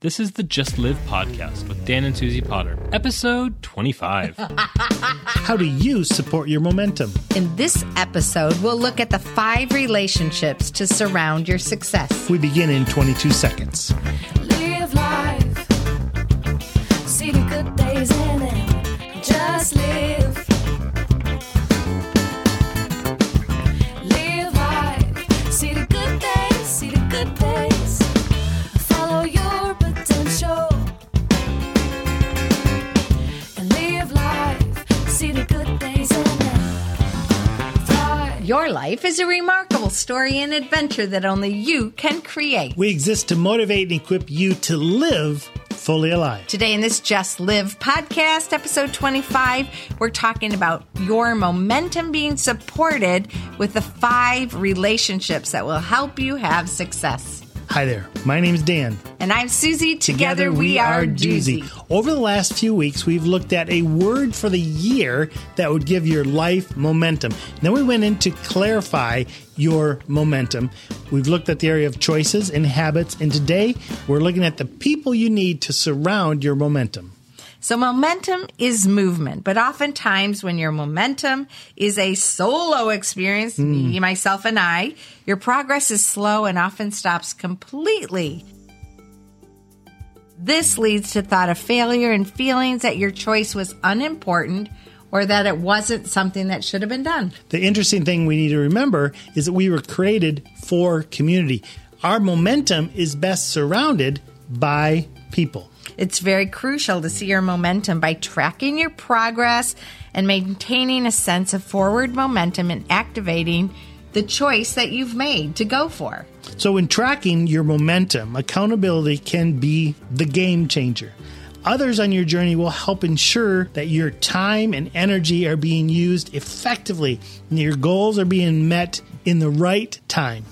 This is the Just Live podcast with Dan and Suzie Potter, episode 25. How do you support your momentum? In this episode, we'll look at the five relationships to surround your success. We begin in 22 seconds. Live life. See the good days in it. Just live. Your life is a remarkable story and adventure that only you can create. We exist to motivate and equip you to live fully alive. Today, in this Just Live podcast, episode 25, we're talking about your momentum being supported with the five relationships that will help you have success. Hi there. My name is Dan. And I'm Suzie. Together, we, are Doozy. Over the last few weeks, we've looked at a word for the year that would give your life momentum. Then we went in to clarify your momentum. We've looked at the area of choices and habits, and today we're looking at the people you need to surround your momentum. So, momentum is movement, but oftentimes when your momentum is a solo experience, hmm. me, myself, and I, your progress is slow and often stops completely. This leads to thought of failure and feelings that your choice was unimportant or that it wasn't something that should have been done. The interesting thing we need to remember is that we were created for community. Our momentum is best surrounded by people. It's very crucial to see your momentum by tracking your progress and maintaining a sense of forward momentum and activating the choice that you've made to go for. So, in tracking your momentum, accountability can be the game changer. Others on your journey will help ensure that your time and energy are being used effectively and your goals are being met in the right time.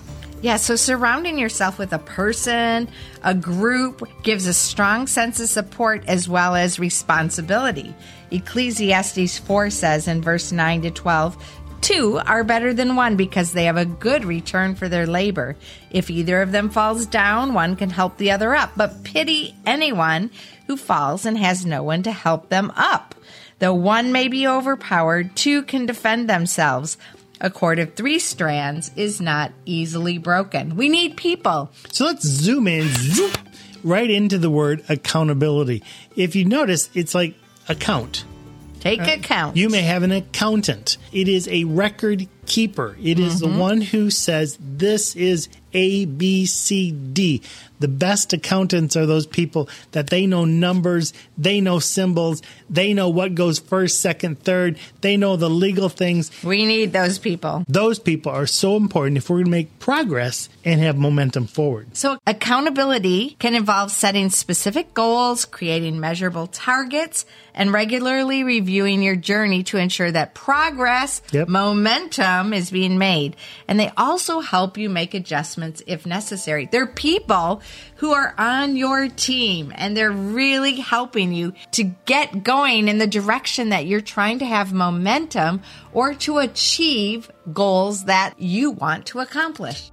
Yeah, so surrounding yourself with a person, a group gives a strong sense of support as well as responsibility. Ecclesiastes 4 says in verse 9 to 12, Two are better than one because they have a good return for their labor. If either of them falls down, one can help the other up. But pity anyone who falls and has no one to help them up. Though one may be overpowered, two can defend themselves. A cord of three strands is not easily broken. We need people. So, let's zoom in right into the word accountability. If you notice, it's like account. Take account. You may have an accountant. It is a record keeper. It is the mm-hmm. one who says this is A, B, C, D. The best accountants are those people that they know numbers, they know symbols, they know what goes first, second, third, they know the legal things. we need those people. Those people are so important if we're going to make progress and have momentum forward. So, accountability can involve setting specific goals, creating measurable targets, and regularly reviewing your journey to ensure that progress, Yep. momentum is being made. And they also help you make adjustments if necessary. They're people who are on your team and they're really helping you to get going in the direction that you're trying to have momentum or to achieve goals that you want to accomplish.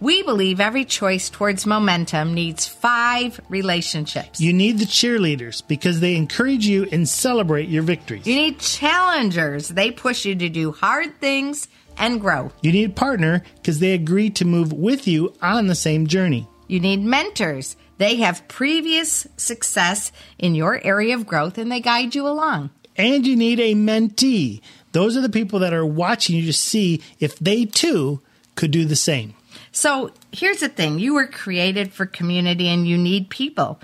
We believe every choice towards momentum needs five relationships. You need the cheerleaders because they encourage you and celebrate your victories. You need challengers. They push you to do hard things and grow. You need a partner because they agree to move with you on the same journey. You need mentors. They have previous success in your area of growth and they guide you along. And you need a mentee. Those are the people that are watching you to see if they too could do the same. So here's the thing you were created for community and you need people.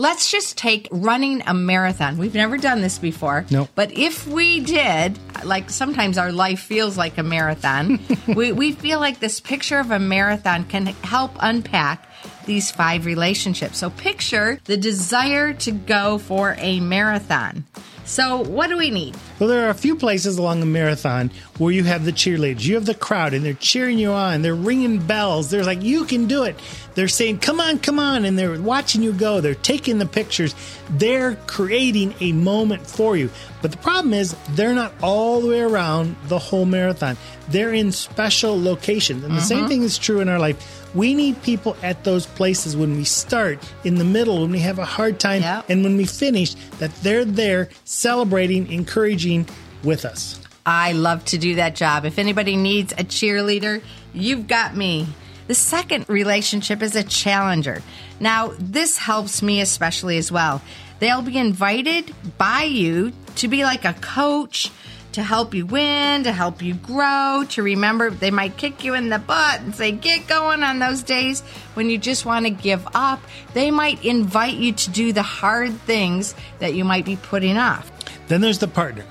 Let's just take running a marathon. We've never done this before. Nope. But if we did, like sometimes our life feels like a marathon, we, we feel like this picture of a marathon can help unpack these five relationships. So picture the desire to go for a marathon. So, what do we need? Well, there are a few places along the marathon where you have the cheerleaders. You have the crowd and they're cheering you on. They're ringing bells. They're like, you can do it. They're saying, come on, come on. And they're watching you go. They're taking the pictures. They're creating a moment for you. But the problem is, they're not all the way around the whole marathon. They're in special locations. And the same uh-huh. thing is true in our life. We need people at those places when we start, in the middle, when we have a hard time, Yep. and when we finish, that they're there celebrating, encouraging with us. I love to do that job. If anybody needs a cheerleader, you've got me. The second relationship is a challenger. Now, this helps me especially as well. They'll be invited by you to be like a coach to help you win, to help you grow, to remember they might kick you in the butt and say, get going on those days when you just want to give up. They might invite you to do the hard things that you might be putting off. Then there's the partner.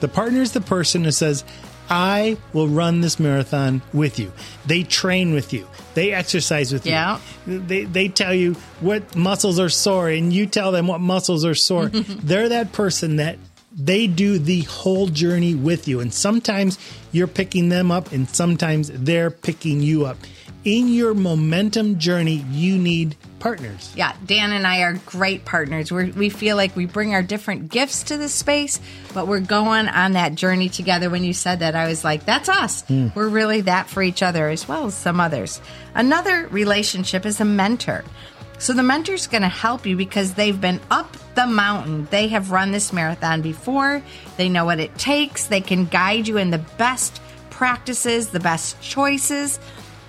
The partner is the person who says, I will run this marathon with you. They train with you. They exercise with Yeah. you. They, they tell you what muscles are sore and you tell them what muscles are sore. They're that person that they do the whole journey with you. And sometimes you're picking them up and sometimes they're picking you up. In your momentum journey, you need partners. Yeah, Dan and I are great partners. We're, we feel like we bring our different gifts to the space, but we're going on that journey together. When you said that, I was like, that's us. Hmm. We're really that for each other as well as some others. Another relationship is a mentor. So the mentor's going to help you because they've been up the mountain. They have run this marathon before. They know what it takes. They can guide you in the best practices, the best choices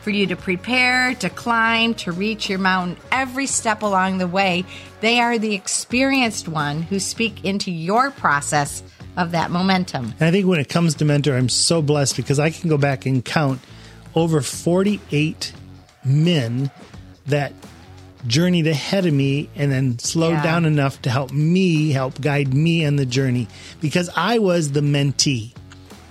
for you to prepare, to climb, to reach your mountain every step along the way. They are the experienced one who speak into your process of that momentum. And I think when it comes to mentor, I'm so blessed because I can go back and count over 48 men that journeyed ahead of me and then slowed Yeah. down enough to help me, help guide me on the journey because I was the mentee.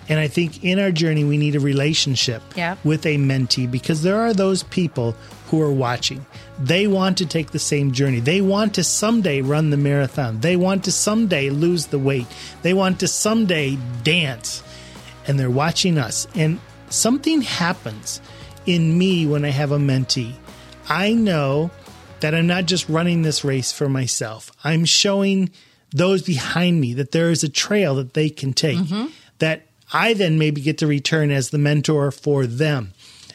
And I think in our journey, we need a relationship Yep. with a mentee because there are those people who are watching. They want to take the same journey. They want to someday run the marathon. They want to someday lose the weight. They want to someday dance. And they're watching us. And something happens in me when I have a mentee. I know that I'm not just running this race for myself. I'm showing those behind me that there is a trail that they can take mm-hmm. that I then maybe get to return as the mentor for them.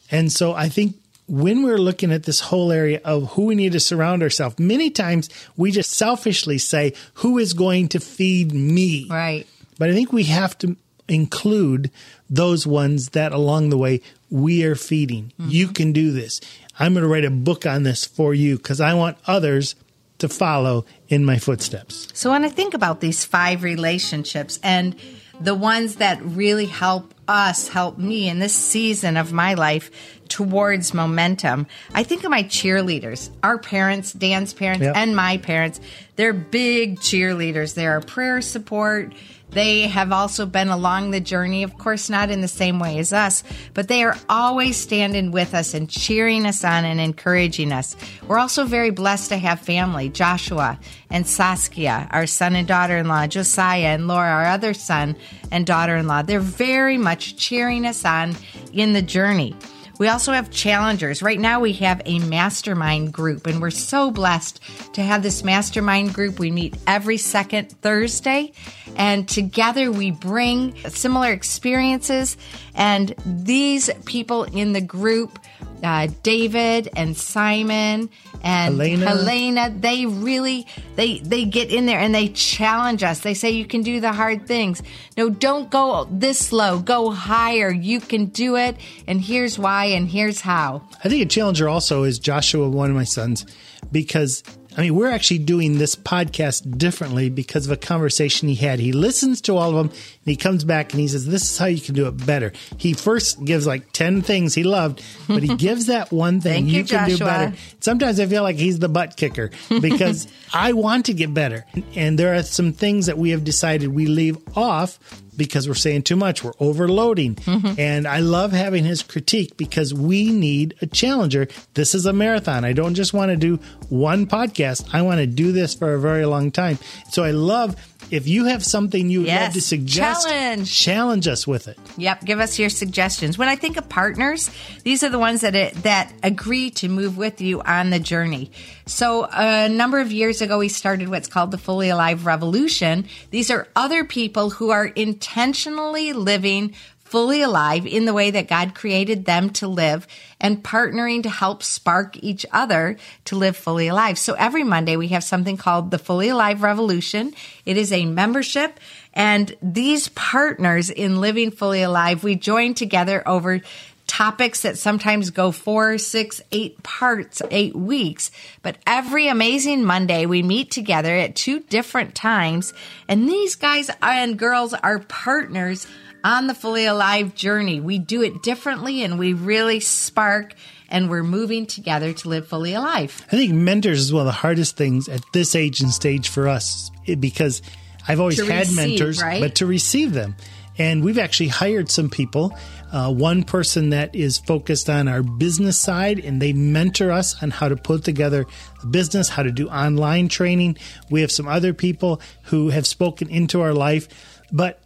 And so I think when we're looking at this whole area of who we need to surround ourselves, many times we just selfishly say, who is going to feed me? Right. But I think we have to include those ones that along the way we are feeding. You mm-hmm. can do this. I'm going to write a book on this for you because I want others to follow in my footsteps. So when I think about these five relationships and the ones that really help us, help me in this season of my life towards momentum, I think of my cheerleaders, our parents, Dan's parents, Yep. and my parents. They're big cheerleaders. They're our prayer support. They have also been along the journey, of course, not in the same way as us, but they are always standing with us and cheering us on and encouraging us. We're also very blessed to have family Joshua and Saskia, our son and daughter in law, Josiah and Laura, our other son and daughter in law. They're very much cheering us on in the journey. We also have challengers. Right now, we have a mastermind group, and we're so blessed to have this mastermind group. We meet every second Thursday, and together we bring similar experiences. And these people in the group, uh, David and Simon and Helena. Helena, they really they they get in there and they challenge us. They say you can do the hard things. No, don't go this low. Go higher. You can do it. And here's why and here's how. I think a challenger also is Joshua, one of my sons, because I mean, we're actually doing this podcast differently because of a conversation he had. He listens to all of them and he comes back and he says, This is how you can do it better. He first gives like 10 things he loved, but he gives that one thing Thank you, can do better. Sometimes I feel like he's the butt kicker because I want to get better. And there are some things that we have decided we leave off because we're saying too much. We're overloading. Mm-hmm. And I love having his critique because we need a challenger. This is a marathon. I don't just want to do one podcast. I want to do this for a very long time. So I love if you have something you would love to suggest, Challenge. challenge us with it. Yep, give us your suggestions. When I think of partners, these are the ones that it, that agree to move with you on the journey. So a number of years ago, we started what's called the Fully Alive Revolution. These are other people who are intentionally living fully alive in the way that God created them to live and partnering to help spark each other to live fully alive. So every Monday we have something called the Fully Alive Revolution. It is a membership and these partners in living fully alive, we join together over topics that sometimes go four, six, eight parts, eight weeks. But every amazing Monday, we meet together at two different times. And these guys and girls are partners on the fully alive journey. We do it differently and we really spark and we're moving together to live fully alive. I think mentors is one of the hardest things at this age and stage for us because I've always To had receive, mentors, right? but to receive them. And we've actually hired some people. Uh, one person that is focused on our business side, and they mentor us on how to put together a business, how to do online training. We have some other people who have spoken into our life. But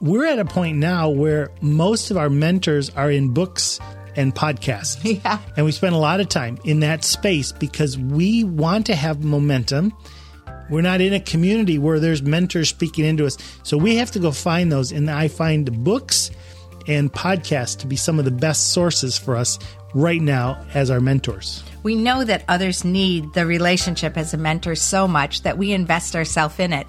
we're at a point now where most of our mentors are in books and podcasts. Yeah. And we spend a lot of time in that space because we want to have momentum. We're not in a community where there's mentors speaking into us. So we have to go find those. And I find books and podcasts to be some of the best sources for us right now as our mentors. We know that others need the relationship as a mentor so much that we invest ourselves in it.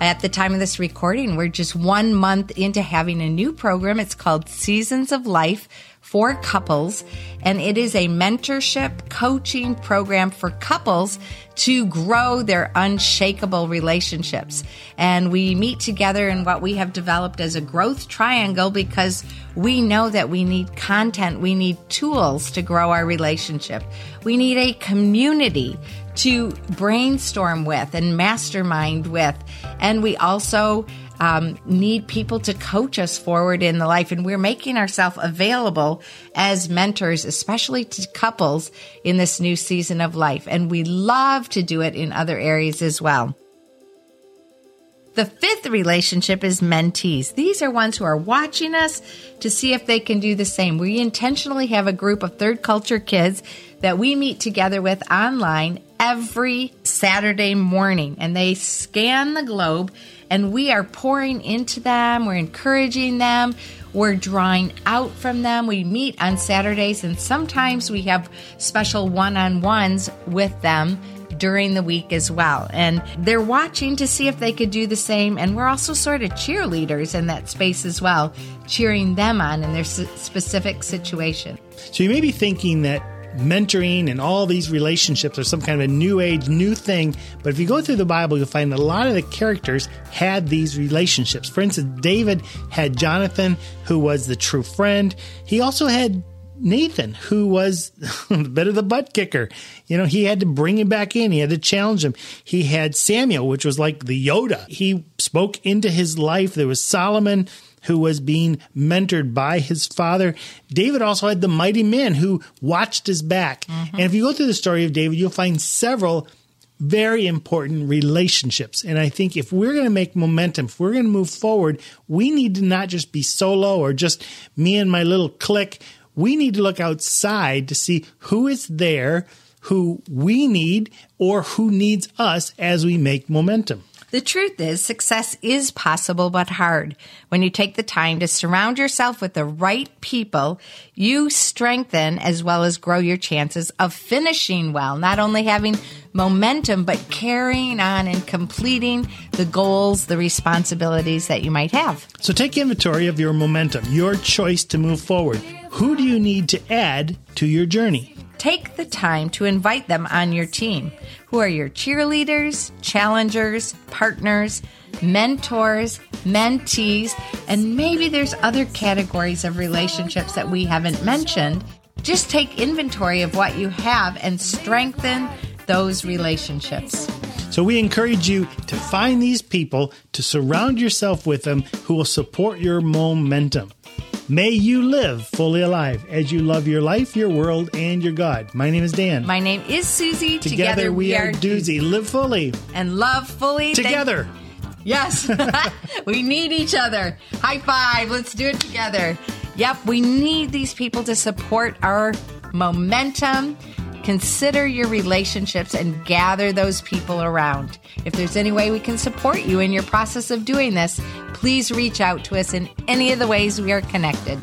At the time of this recording, we're just one month into having a new program. It's called Seasons of Life for Couples, and it is a mentorship coaching program for couples to grow their unshakable relationships. And we meet together in what we have developed as a growth triangle because we know that we need content, we need tools to grow our relationship. We need a community to brainstorm with and mastermind with. And we also um, need people to coach us forward in the life. And we're making ourselves available as mentors, especially to couples in this new season of life. And we love to do it in other areas as well. The fifth relationship is mentees. These are ones who are watching us to see if they can do the same. We intentionally have a group of third culture kids that we meet together with online every Saturday morning and they scan the globe and we are pouring into them, we're encouraging them, we're drawing out from them. We meet on Saturdays and sometimes we have special one on ones with them during the week as well. And they're watching to see if they could do the same. And we're also sort of cheerleaders in that space as well, cheering them on in their specific situation. So you may be thinking that mentoring and all these relationships are some kind of a new age, new thing. But if you go through the Bible, you'll find a lot of the characters had these relationships. For instance, David had Jonathan, who was the true friend. He also had Nathan, who was a bit of the butt kicker. You know, he had to bring him back in. He had to challenge him. He had Samuel, which was like the Yoda. He spoke into his life. There was Solomon, who was being mentored by his father. David also had the mighty men who watched his back. Mm-hmm. And if you go through the story of David, you'll find several very important relationships. And I think if we're going to make momentum, if we're going to move forward, we need to not just be solo or just me and my little clique. We need to look outside to see who is there, who we need, or who needs us as we make momentum. The truth is, success is possible but hard. When you take the time to surround yourself with the right people, you strengthen as well as grow your chances of finishing well, not only having momentum, but carrying on and completing the goals, the responsibilities that you might have. So take inventory of your momentum, your choice to move forward. Who do you need to add to your journey? Take the time to invite them on your team. Who are your cheerleaders, challengers, partners, mentors, mentees, and maybe there's other categories of relationships that we haven't mentioned. Just take inventory of what you have and strengthen those relationships. So we encourage you to find these people, to surround yourself with them who will support your momentum. May you live fully alive as you love your life, your world, and your God. My name is Dan. My name is Suzie. Together, we, are doozy. Live fully. And love fully. Thank- Together. Yes. we need each other. High five. Let's do it together. Yep. We need these people to support our momentum Consider your relationships and gather those people around. If there's any way we can support you in your process of doing this, please reach out to us in any of the ways we are connected.